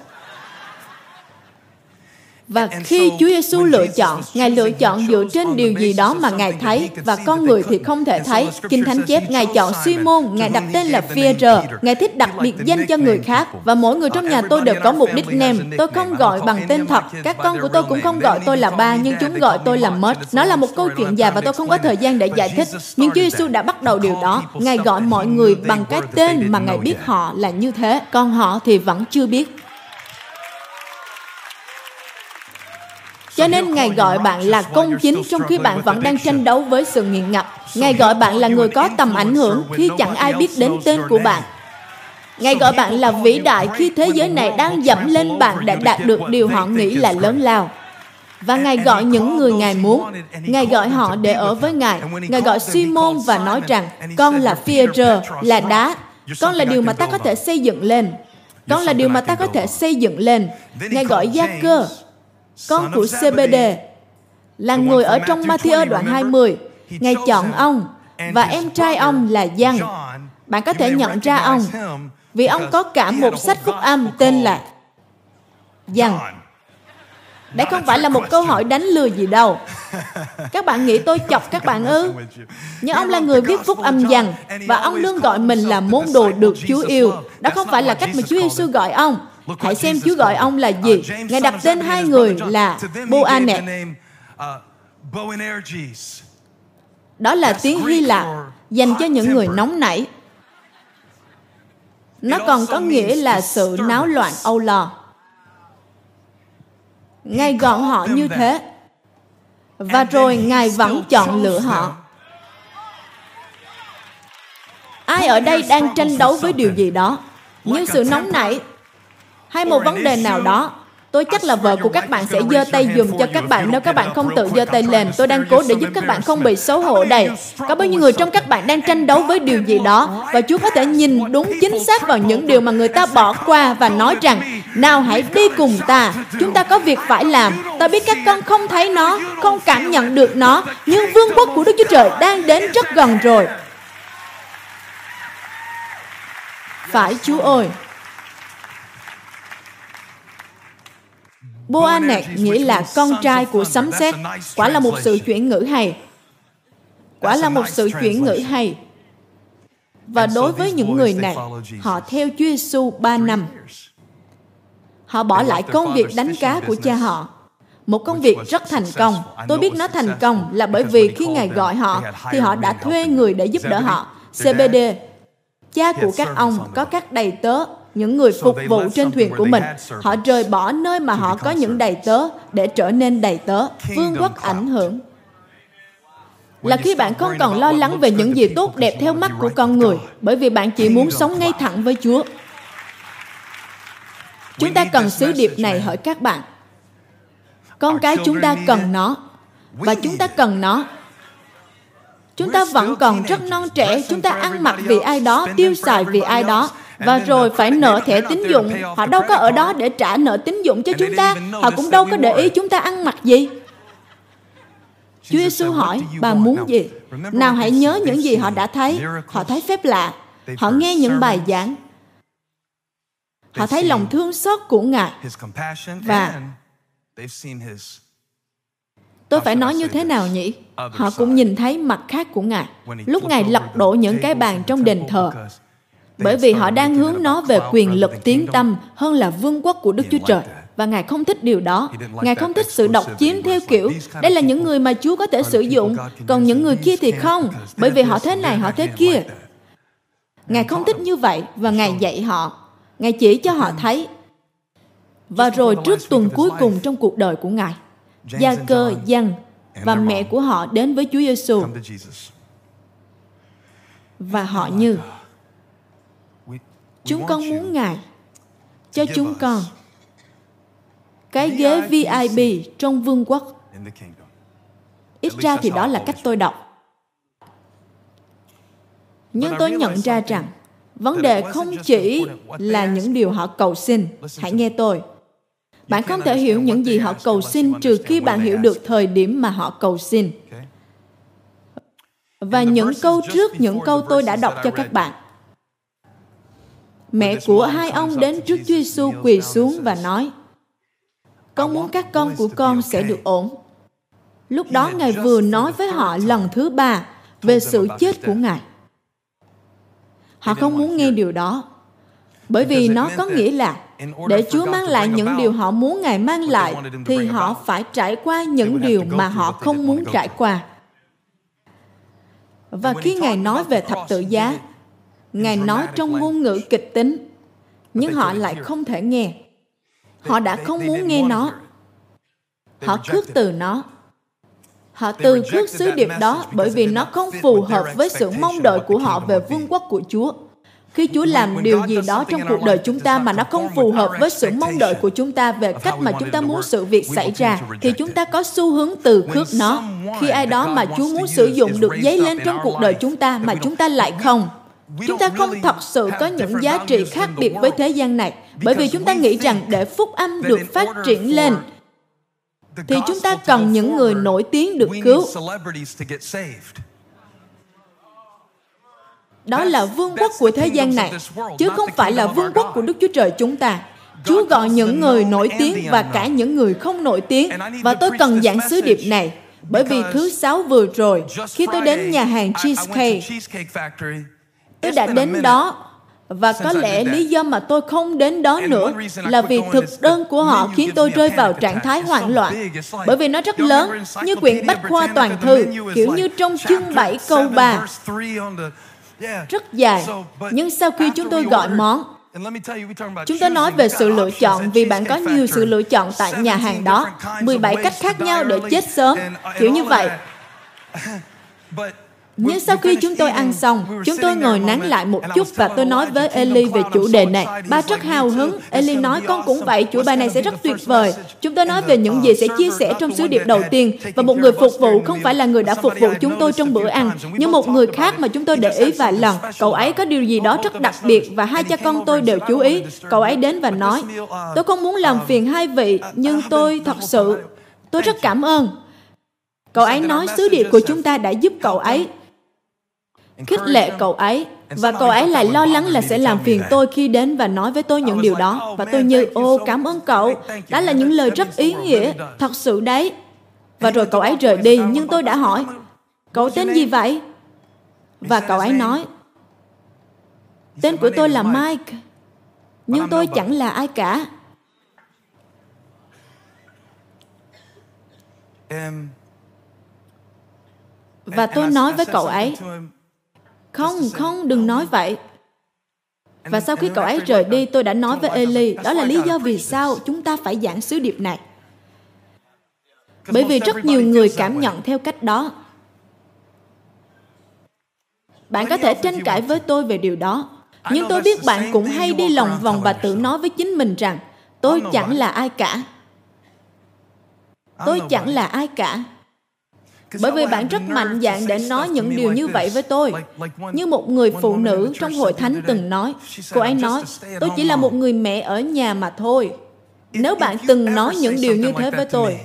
và khi Chúa Giêsu lựa chọn, Ngài lựa chọn dựa trên điều gì đó mà Ngài thấy và con người thì không thể thấy. Kinh Thánh chép Ngài chọn Simon, Ngài đặt tên là Phaedra. Ngài thích đặt biệt danh cho người khác và mỗi người trong nhà tôi đều có một nickname. Tôi không gọi bằng tên thật. Các con của tôi cũng không gọi tôi là ba nhưng chúng gọi tôi là Mert. Nó là một câu chuyện dài và tôi không có thời gian để giải thích. Nhưng Chúa Giêsu đã bắt đầu điều đó. Ngài gọi mọi người bằng cái tên mà Ngài biết họ là như thế. Còn họ thì vẫn chưa biết. Cho nên Ngài gọi bạn là công chính trong khi bạn vẫn đang tranh đấu với sự nghiện ngập. Ngài gọi bạn là người có tầm ảnh hưởng khi chẳng ai biết đến tên của bạn. Ngài gọi bạn là vĩ đại khi thế giới này đang dẫm lên bạn để đạt được điều họ nghĩ là lớn lao. Và Ngài gọi những người Ngài muốn. Ngài gọi họ để ở với Ngài. Ngài gọi Simon và nói rằng, con là Phaedra, là đá. Con là điều mà ta có thể xây dựng lên. Con là điều mà ta có thể xây dựng lên. Ngài gọi Gia Cơ, con của CBD, là người ở trong Matthew đoạn 20. Ngài chọn ông và em trai ông là Giăng. Bạn có thể nhận ra ông vì ông có cả một sách phúc âm tên là Giăng. Đây không phải là một câu hỏi đánh lừa gì đâu. Các bạn nghĩ tôi chọc các bạn ư? Nhưng ông là người viết phúc âm dằn và ông luôn gọi mình là môn đồ được Chúa yêu. Đó không phải là cách mà Chúa Giêsu gọi ông. Hãy xem Chúa gọi ông là gì. Ngài đặt tên hai người là Boanet. Đó là tiếng Hy Lạp dành cho những người nóng nảy. Nó còn có nghĩa là sự náo loạn âu lo. Ngài gọi họ như thế. Và rồi Ngài vẫn chọn lựa họ. Ai ở đây đang tranh đấu với điều gì đó? Như sự nóng nảy, hay một vấn đề nào đó Tôi chắc là vợ của các bạn sẽ giơ tay dùm cho các bạn nếu các bạn không tự giơ tay lên. Tôi đang cố để giúp các bạn không bị xấu hổ đây. Có bao nhiêu người trong các bạn đang tranh đấu với điều gì đó và Chúa có thể nhìn đúng chính xác vào những điều mà người ta bỏ qua và nói rằng nào hãy đi cùng ta. Chúng ta có việc phải làm. Ta biết các con không thấy nó, không cảm nhận được nó, nhưng vương quốc của Đức Chúa Trời đang đến rất gần rồi. Phải Chúa ơi, Boanet nghĩa là con trai của sấm sét. Quả là một sự chuyển ngữ hay. Quả là một sự chuyển ngữ hay. Và đối với những người này, họ theo Chúa Giêsu 3 năm. Họ bỏ lại công việc đánh cá của cha họ. Một công việc rất thành công. Tôi biết nó thành công là bởi vì khi Ngài gọi họ, thì họ đã thuê người để giúp đỡ họ. CBD, cha của các ông có các đầy tớ những người phục vụ trên thuyền của mình. Họ rời bỏ nơi mà họ có những đầy tớ để trở nên đầy tớ. Vương quốc ảnh hưởng. Là khi bạn không còn lo lắng về những gì tốt đẹp theo mắt của con người, bởi vì bạn chỉ muốn sống ngay thẳng với Chúa. Chúng ta cần sứ điệp này hỏi các bạn. Con cái chúng ta cần nó, và chúng ta cần nó. Chúng ta vẫn còn rất non trẻ. Chúng ta ăn mặc vì ai đó tiêu xài vì ai đó và rồi phải nợ thẻ tín dụng họ đâu có ở đó để trả nợ tín dụng cho chúng ta họ cũng đâu có để ý chúng ta ăn mặc gì Chúa Giêsu hỏi, bà muốn gì? Nào hãy nhớ những gì họ đã thấy. Họ thấy phép lạ. Họ nghe những bài giảng. Họ thấy lòng thương xót của Ngài. Và tôi phải nói như thế nào nhỉ? Họ cũng nhìn thấy mặt khác của Ngài. Lúc Ngài lật đổ những cái bàn trong đền thờ, bởi vì họ đang hướng nó về quyền lực tiến tâm hơn là vương quốc của Đức Chúa Trời. Và Ngài không thích điều đó. Ngài không thích sự độc chiếm theo kiểu, đây là những người mà Chúa có thể sử dụng, còn những người kia thì không, bởi vì họ thế này, họ thế kia. Ngài không thích như vậy và Ngài dạy họ. Ngài chỉ cho họ thấy. Và rồi trước tuần cuối cùng trong cuộc đời của Ngài, Gia cơ, Giăng và mẹ của họ đến với Chúa Giêsu và họ như Chúng con muốn Ngài cho chúng con cái ghế VIP trong vương quốc. ít ra thì đó là cách tôi đọc. Nhưng tôi nhận ra rằng vấn đề không chỉ là những điều họ cầu xin. Hãy nghe tôi. Bạn không thể hiểu những gì họ cầu xin trừ khi bạn hiểu được thời điểm mà họ cầu xin. Và những câu trước những câu tôi đã đọc cho các bạn mẹ của hai ông đến trước Chúa Giêsu quỳ xuống và nói con muốn các con của con sẽ được ổn. Lúc đó ngài vừa nói với họ lần thứ ba về sự chết của ngài. Họ không muốn nghe điều đó bởi vì nó có nghĩa là để chúa mang lại những điều họ muốn ngài mang lại thì họ phải trải qua những điều mà họ không muốn trải qua. Và khi ngài nói về thập tự giá ngài nói trong ngôn ngữ kịch tính nhưng họ lại không thể nghe. Họ đã không muốn nghe nó. họ khước từ nó. Họ từ khước sứ điệp đó bởi vì nó không phù hợp với sự mong đợi của họ về vương quốc của chúa. Khi Chúa làm điều gì đó trong cuộc đời chúng ta mà nó không phù hợp với sự mong đợi của chúng ta về cách mà chúng ta muốn sự việc xảy ra, thì chúng ta có xu hướng từ khước nó. Khi ai đó mà Chúa muốn sử dụng được dấy lên trong cuộc đời chúng ta mà chúng ta lại không, chúng ta không thật sự có những giá trị khác biệt với thế gian này bởi vì chúng ta nghĩ rằng để phúc âm được phát triển lên thì chúng ta cần những người nổi tiếng được cứu. đó là vương quốc của thế gian này chứ không phải là vương quốc của đức chúa trời chúng ta. Chúa gọi những người nổi tiếng và cả những người không nổi tiếng. Và tôi cần giảng sứ điệp này bởi vì thứ sáu vừa rồi khi tôi đến nhà hàng cheesecake tôi đã đến đó và có lẽ lý do mà tôi không đến đó nữa là vì thực đơn của họ khiến tôi rơi vào trạng thái hoảng loạn. Bởi vì nó rất lớn, như quyển bách khoa toàn thư, kiểu như trong chương 7 câu 3. Rất dài. Nhưng sau khi chúng tôi gọi món, Chúng tôi nói về sự lựa chọn vì bạn có nhiều sự lựa chọn tại nhà hàng đó. 17 cách khác nhau để chết sớm, kiểu như vậy. Nhưng sau khi chúng tôi ăn xong, chúng tôi ngồi nán lại một chút và tôi nói với Eli về chủ đề này. Ba rất hào hứng. Eli nói, con cũng vậy, chuỗi bài này sẽ rất tuyệt vời. Chúng tôi nói về những gì sẽ chia sẻ trong sứ điệp đầu tiên. Và một người phục vụ không phải là người đã phục vụ chúng tôi trong bữa ăn, nhưng một người khác mà chúng tôi để ý vài lần. Cậu ấy có điều gì đó rất đặc biệt và hai cha con tôi đều chú ý. Cậu ấy đến và nói, tôi không muốn làm phiền hai vị, nhưng tôi thật sự, tôi rất cảm ơn. Cậu ấy nói sứ điệp của chúng ta đã giúp cậu ấy khích lệ cậu ấy. Và cậu ấy lại lo lắng là sẽ làm phiền tôi khi đến và nói với tôi những điều đó. Và tôi như ô cảm ơn cậu. Đó là những lời rất ý nghĩa. Thật sự đấy. Và rồi cậu ấy rời đi. nhưng tôi đã hỏi cậu tên gì vậy? Và cậu ấy nói tên của tôi là mike. Nhưng tôi chẳng là ai cả. Và tôi nói với cậu ấy không, không, đừng nói vậy. Và sau khi cậu ấy rời đi, tôi đã nói với Eli, đó là lý do vì sao chúng ta phải giảng sứ điệp này. Bởi vì rất nhiều người cảm nhận theo cách đó. Bạn có thể tranh cãi với tôi về điều đó, nhưng tôi biết bạn cũng hay đi lòng vòng và tự nói với chính mình rằng tôi chẳng là ai cả. Tôi chẳng là ai cả bởi vì bạn rất mạnh dạn để nói những điều như vậy với tôi. Như một người phụ nữ trong hội thánh từng nói, cô ấy nói, tôi chỉ là một người mẹ ở nhà mà thôi. Nếu bạn từng nói những điều như thế với tôi,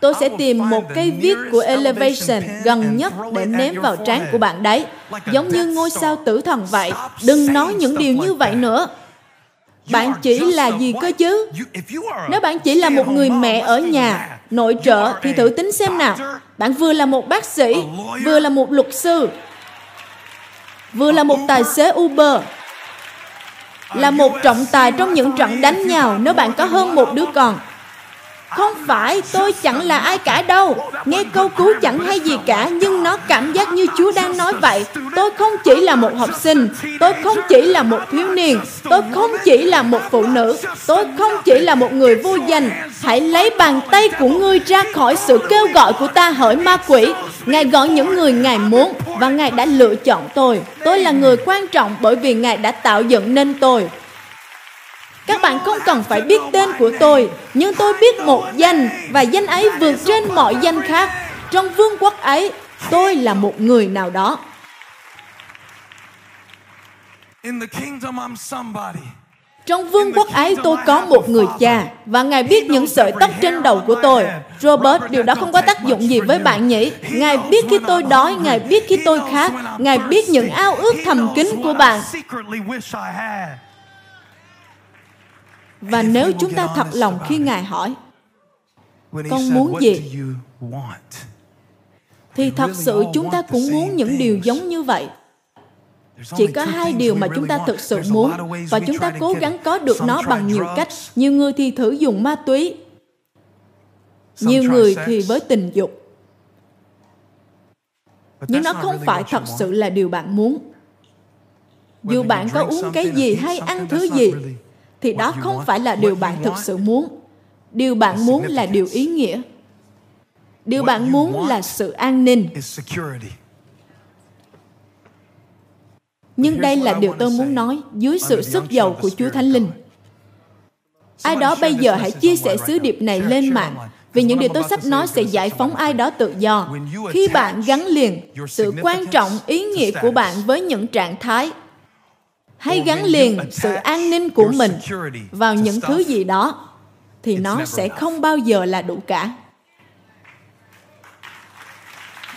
tôi sẽ tìm một cây viết của Elevation gần nhất để ném vào trán của bạn đấy. Giống như ngôi sao tử thần vậy. Đừng nói những điều như vậy nữa. Bạn chỉ là gì cơ chứ? Nếu bạn chỉ là một người mẹ ở nhà, nội trợ, thì thử tính xem nào. Bạn vừa là một bác sĩ, vừa là một luật sư, vừa là một tài xế Uber, là một trọng tài trong những trận đánh nhau nếu bạn có hơn một đứa con. Không phải, tôi chẳng là ai cả đâu. Nghe câu cứu chẳng hay gì cả, nhưng nó cảm giác như Chúa đang nói vậy. Tôi không chỉ là một học sinh, tôi không chỉ là một thiếu niên, tôi không chỉ là một phụ nữ, tôi không chỉ là một người vô danh. Hãy lấy bàn tay của ngươi ra khỏi sự kêu gọi của ta hỡi ma quỷ. Ngài gọi những người Ngài muốn và Ngài đã lựa chọn tôi. Tôi là người quan trọng bởi vì Ngài đã tạo dựng nên tôi. Các bạn không cần phải biết tên của tôi, nhưng tôi biết một danh và danh ấy vượt trên mọi danh khác. trong vương quốc ấy tôi là một người nào đó trong vương quốc ấy tôi có một người cha và Ngài biết những sợi tóc trên đầu của tôi. Robert, điều đó không có tác dụng gì với bạn nhỉ? Ngài biết khi tôi đói, Ngài biết khi tôi khát, Ngài biết những ao ước thầm kín của bạn. Và nếu chúng ta thật lòng khi Ngài hỏi, con muốn gì? Thì thật sự chúng ta cũng muốn những điều giống như vậy. Chỉ có hai điều mà chúng ta thực sự muốn và chúng ta cố gắng có được nó bằng nhiều cách. Nhiều người thì thử dùng ma túy, nhiều người thì với tình dục. Nhưng nó không phải thật sự là điều bạn muốn. Dù bạn có uống cái gì hay ăn thứ gì, thì đó không phải là điều bạn thực sự muốn. Điều bạn muốn là điều ý nghĩa. Điều bạn muốn là sự an ninh. Nhưng đây là điều tôi muốn nói dưới sự sức giàu của Chúa Thánh Linh. Ai đó bây giờ hãy chia sẻ sứ điệp này lên mạng vì những điều tôi sắp nói sẽ giải phóng ai đó tự do. Khi bạn gắn liền sự quan trọng, ý nghĩa của bạn với những trạng thái hay gắn liền sự an ninh của mình vào những thứ gì đó thì nó sẽ không bao giờ là đủ cả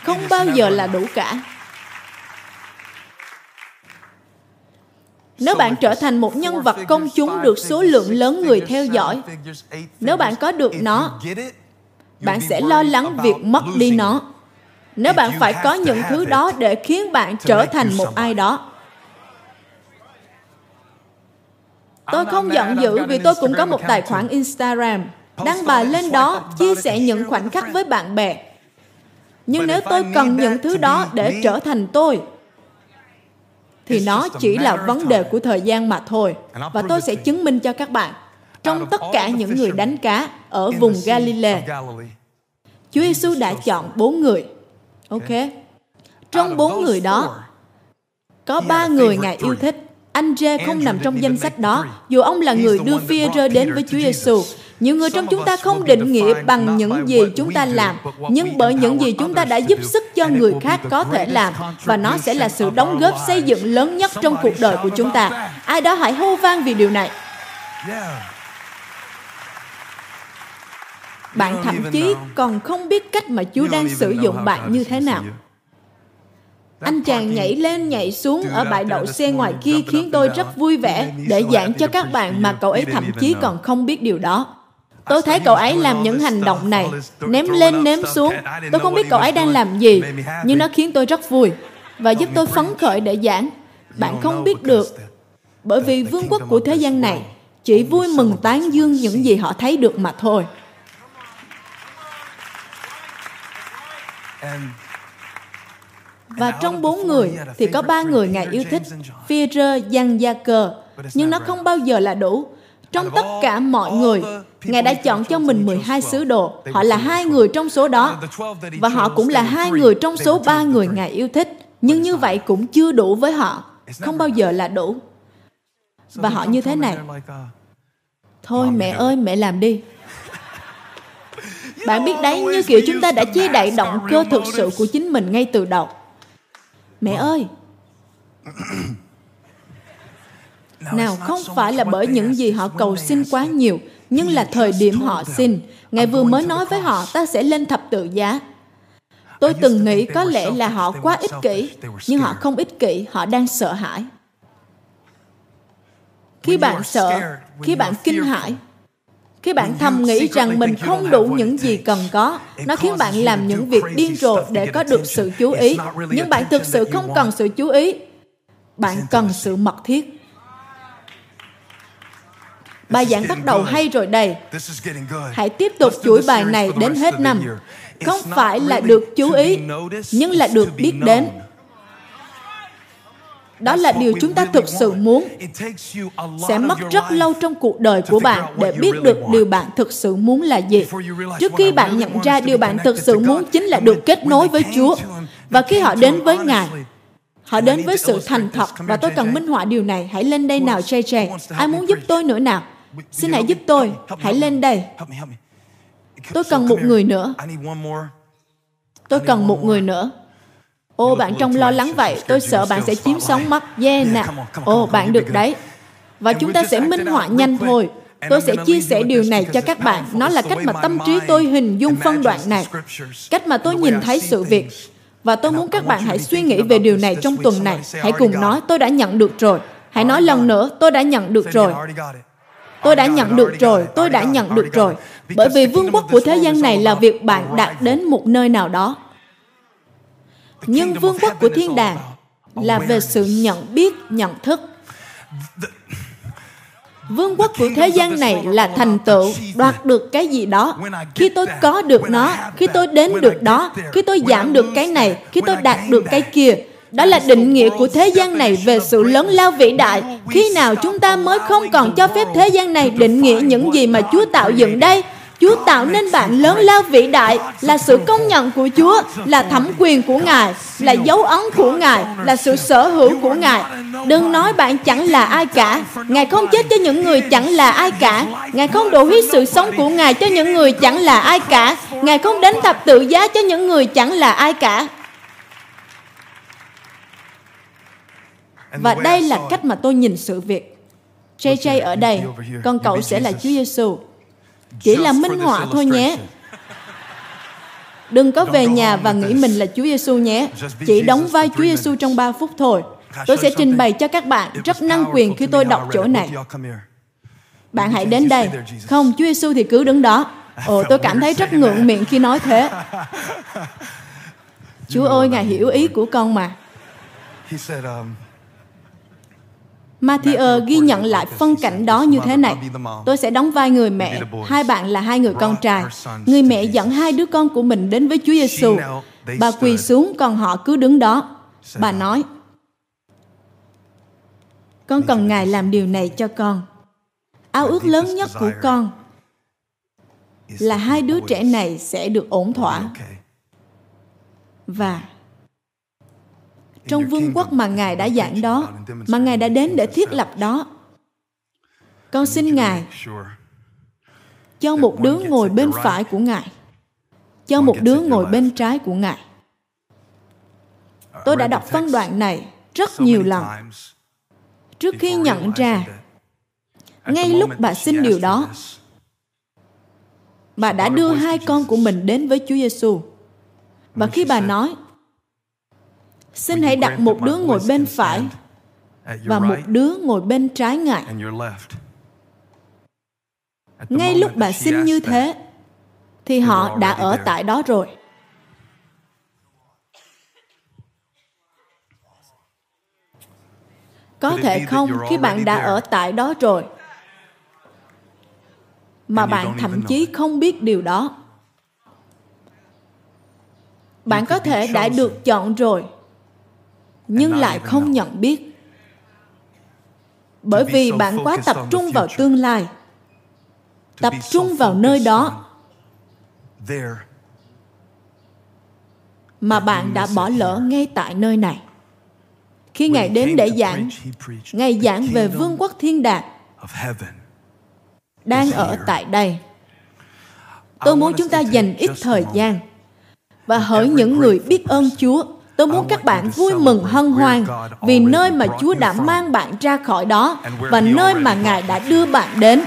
không bao giờ là đủ cả Nếu bạn trở thành một nhân vật công chúng được số lượng lớn người theo dõi, nếu bạn có được nó, bạn sẽ lo lắng việc mất đi nó. Nếu bạn phải có những thứ đó để khiến bạn trở thành một ai đó. Tôi không giận dữ vì tôi cũng có một tài khoản Instagram. Đăng bài lên đó, chia sẻ những khoảnh khắc với bạn bè. Nhưng nếu tôi cần những thứ đó để trở thành tôi, thì nó chỉ là vấn đề của thời gian mà thôi. Và tôi sẽ chứng minh cho các bạn. Trong tất cả những người đánh cá ở vùng Galilee, Chúa Giêsu đã chọn bốn người. Ok? Trong bốn người đó, có ba người Ngài yêu thích. Anh Rê không nằm trong danh sách đó, dù ông là người đưa rơ đến với Chúa Giêsu. Nhiều người trong chúng ta không định nghĩa bằng những gì chúng ta làm, nhưng bởi những gì chúng ta đã giúp sức cho người khác có thể làm, và nó sẽ là sự đóng góp xây dựng lớn nhất trong cuộc đời của chúng ta. Ai đó hãy hô vang vì điều này. Bạn thậm chí còn không biết cách mà Chúa đang sử dụng bạn như thế nào. Anh chàng nhảy lên nhảy xuống ở bãi đậu xe ngoài kia khiến tôi rất vui vẻ để giảng cho các bạn mà cậu ấy thậm chí còn không biết điều đó. Tôi thấy cậu ấy làm những hành động này, ném lên ném xuống. Tôi không biết cậu ấy đang làm gì, nhưng nó khiến tôi rất vui và giúp tôi phấn khởi để giảng. Bạn không biết được, bởi vì vương quốc của thế gian này chỉ vui mừng tán dương những gì họ thấy được mà thôi. Và trong bốn người thì có ba người Ngài yêu thích, Phi-rơ, Giăng, Gia Cơ. Nhưng nó không bao giờ là đủ. Trong tất cả mọi người, Ngài đã chọn cho mình 12 sứ đồ. Họ là hai người trong số đó. Và họ cũng là hai người trong số ba người Ngài yêu thích. Nhưng như vậy cũng chưa đủ với họ. Không bao giờ là đủ. Và họ như thế này. Thôi mẹ ơi, mẹ làm đi. Bạn biết đấy, như kiểu chúng ta đã che đậy động cơ thực sự của chính mình ngay từ đầu. Mẹ ơi! Nào, không phải là bởi những gì họ cầu xin quá nhiều, nhưng là thời điểm họ xin. Ngài vừa mới nói với họ, ta sẽ lên thập tự giá. Tôi từng nghĩ có lẽ là họ quá ích kỷ, nhưng họ không ích kỷ, họ đang sợ hãi. Khi bạn sợ, khi bạn kinh hãi, khi bạn thầm nghĩ rằng mình không đủ những gì cần có, nó khiến bạn làm những việc điên rồ để có được sự chú ý. Nhưng bạn thực sự không cần sự chú ý. Bạn cần sự mật thiết. Bài giảng bắt đầu hay rồi đây. Hãy tiếp tục chuỗi bài này đến hết năm. Không phải là được chú ý, nhưng là được biết đến. Đó là điều chúng ta thực sự muốn. Sẽ mất rất lâu trong cuộc đời của bạn để biết được điều bạn thực sự muốn là gì. Trước khi bạn nhận ra điều bạn thực sự muốn chính là được kết nối với Chúa. Và khi họ đến với Ngài, Họ đến với sự thành thật và tôi cần minh họa điều này. Hãy lên đây nào, JJ. Ai muốn giúp tôi nữa nào? Xin hãy giúp tôi. Hãy lên đây. Tôi cần một người nữa. Tôi cần một người nữa. Ô, bạn trông lo lắng vậy, tôi sợ bạn sẽ chiếm sóng mắt. Yeah, nè. Ồ, bạn được đấy. Và chúng ta sẽ minh họa nhanh thôi. Tôi sẽ chia sẻ điều này cho các bạn. Nó là cách mà tâm trí tôi hình dung phân đoạn này. Cách mà tôi nhìn thấy sự việc. Và tôi muốn các bạn hãy suy nghĩ về điều này trong tuần này. Hãy cùng nói, tôi đã nhận được rồi. Hãy nói lần nữa, tôi đã nhận được rồi. Tôi đã nhận được rồi, tôi đã nhận được rồi. Bởi vì vương quốc của thế gian này là việc bạn đạt đến một nơi nào đó. Nhưng vương quốc của thiên đàng là về sự nhận biết, nhận thức. Vương quốc của thế gian này là thành tựu, đoạt được cái gì đó. Khi tôi có được nó, khi tôi đến được đó, khi tôi giảm được cái này, khi tôi đạt được cái kia, đó là định nghĩa của thế gian này về sự lớn lao vĩ đại. Khi nào chúng ta mới không còn cho phép thế gian này định nghĩa những gì mà Chúa tạo dựng đây? Chúa tạo nên bạn lớn lao vĩ đại là sự công nhận của Chúa, là thẩm quyền của Ngài, là dấu ấn của Ngài, là sự sở hữu của Ngài. Đừng nói bạn chẳng là ai cả. Ngài không chết cho những người chẳng là ai cả. Ngài không đổ huyết sự sống của Ngài cho những người chẳng là ai cả. Ngài không đến thập tự giá cho những người chẳng là ai cả. Và đây là cách mà tôi nhìn sự việc. JJ ở đây, còn cậu sẽ là Chúa Giêsu. Chỉ là minh họa thôi nhé. Đừng có về nhà và nghĩ mình là Chúa Giêsu nhé. Chỉ đóng vai Chúa Giêsu trong 3 phút thôi. Tôi sẽ trình bày cho các bạn rất năng quyền khi tôi đọc chỗ này. Bạn hãy đến đây. Không, Chúa Giêsu thì cứ đứng đó. Ồ, tôi cảm thấy rất ngượng miệng khi nói thế. Chúa ơi, Ngài hiểu ý của con mà. Matthew ghi nhận lại phân cảnh đó như thế này. Tôi sẽ đóng vai người mẹ, hai bạn là hai người con trai. Người mẹ dẫn hai đứa con của mình đến với Chúa Giêsu. Bà quỳ xuống, còn họ cứ đứng đó. Bà nói, con cần Ngài làm điều này cho con. Ao ước lớn nhất của con là hai đứa trẻ này sẽ được ổn thỏa. Và trong vương quốc mà Ngài đã giảng đó, mà Ngài đã đến để thiết lập đó. Con xin Ngài cho một đứa ngồi bên phải của Ngài, cho một đứa ngồi bên trái của Ngài. Tôi đã đọc phân đoạn này rất nhiều lần trước khi nhận ra. ngay lúc bà xin điều đó bà đã đưa hai con của mình đến với Chúa Giêsu. Và khi bà nói, xin hãy đặt một đứa ngồi bên phải và một đứa ngồi bên trái ngài. Ngay lúc bà xin như thế, thì họ đã ở tại đó rồi. Có thể không khi bạn đã ở tại đó rồi, mà bạn thậm chí không biết điều đó. Bạn có thể đã được chọn rồi, nhưng lại không nhận biết. Bởi vì bạn quá tập trung vào tương lai. Tập trung vào nơi đó. mà bạn đã bỏ lỡ ngay tại nơi này. Khi ngài đến để giảng ngài giảng về vương quốc thiên đàng. đang ở tại đây. Tôi muốn chúng ta dành ít thời gian và hỡi những người biết ơn chúa Tôi muốn các bạn vui mừng hân hoan vì nơi mà Chúa đã mang bạn ra khỏi đó và nơi mà Ngài đã đưa bạn đến.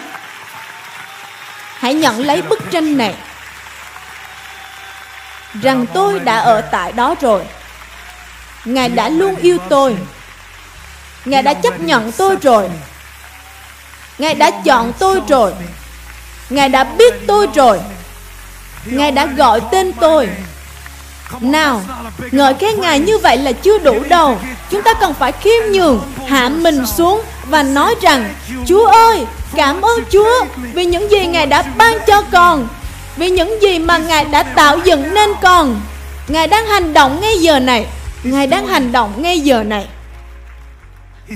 Hãy nhận lấy bức tranh này rằng tôi đã ở tại đó rồi. Ngài đã luôn yêu tôi. Ngài đã chấp nhận tôi rồi. Ngài đã chọn tôi rồi. Ngài đã biết tôi rồi. Ngài đã gọi tên tôi nào, ngợi khen Ngài như vậy là chưa đủ đâu. Chúng ta cần phải khiêm nhường, hạ mình xuống và nói rằng, Chúa ơi, cảm ơn Chúa vì những gì Ngài đã ban cho con, vì những gì mà Ngài đã tạo dựng nên con. Ngài đang hành động ngay giờ này. Ngài đang hành động ngay giờ này.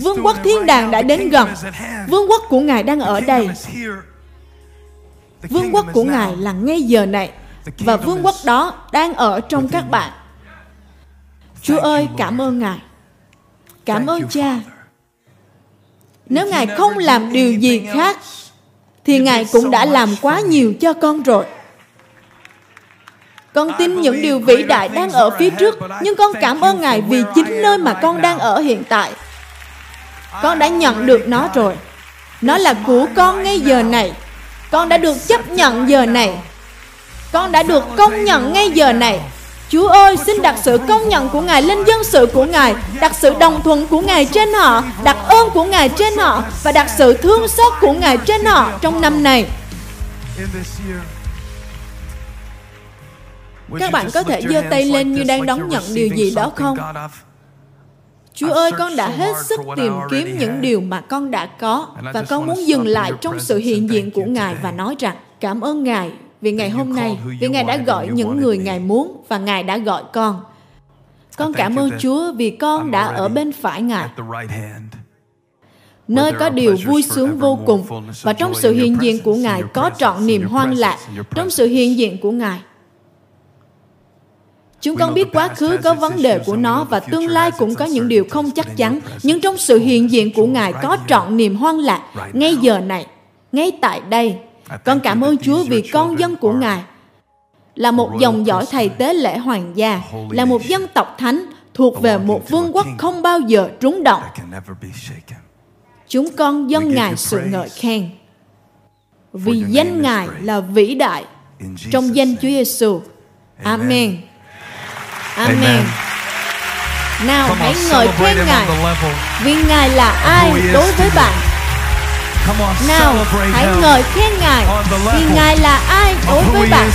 Vương quốc thiên đàng đã đến gần. Vương quốc của Ngài đang ở đây. Vương quốc của Ngài là ngay giờ này và vương quốc đó đang ở trong các bạn. Chúa ơi, cảm ơn Ngài. Cảm ơn Cha. Nếu Ngài không làm điều gì khác, thì Ngài cũng đã làm quá nhiều cho con rồi. Con tin những điều vĩ đại đang ở phía trước, nhưng con cảm ơn Ngài vì chính nơi mà con đang ở hiện tại. Con đã nhận được nó rồi. Nó là của con ngay giờ này. Con đã được chấp nhận giờ này. Con đã được công nhận ngay giờ này. Chúa ơi, xin đặt sự công nhận của Ngài lên dân sự của Ngài, đặt sự đồng thuận của Ngài trên họ, đặt ơn của Ngài trên họ và đặt sự thương xót của Ngài trên họ trong năm này. Các bạn có thể giơ tay lên như đang đón nhận điều gì đó không? Chúa ơi, con đã hết sức tìm kiếm những điều mà con đã có và con muốn dừng lại trong sự hiện diện của Ngài và nói rằng cảm ơn Ngài vì ngày hôm nay, vì Ngài đã gọi những người Ngài muốn và Ngài đã gọi con. Con cảm ơn Chúa vì con đã ở bên phải Ngài. nơi có điều vui sướng vô cùng và trong sự hiện diện của Ngài có trọn niềm hoan lạc trong sự hiện diện của Ngài. Chúng con biết quá khứ có vấn đề của nó và tương lai cũng có những điều không chắc chắn, nhưng trong sự hiện diện của Ngài có trọn niềm hoan lạc ngay giờ này, ngay tại đây. Con cảm ơn Chúa vì con dân của Ngài là một dòng dõi thầy tế lễ hoàng gia, là một dân tộc thánh thuộc về một vương quốc không bao giờ trúng động. Chúng con dân Ngài sự ngợi khen. Vì danh Ngài là vĩ đại. Trong danh Chúa Giêsu. Amen. Amen. Nào hãy ngợi khen Ngài Vì Ngài là ai đối với bạn Nào hãy ngợi khen Ngài. Vì Ngài là ai đối với bạn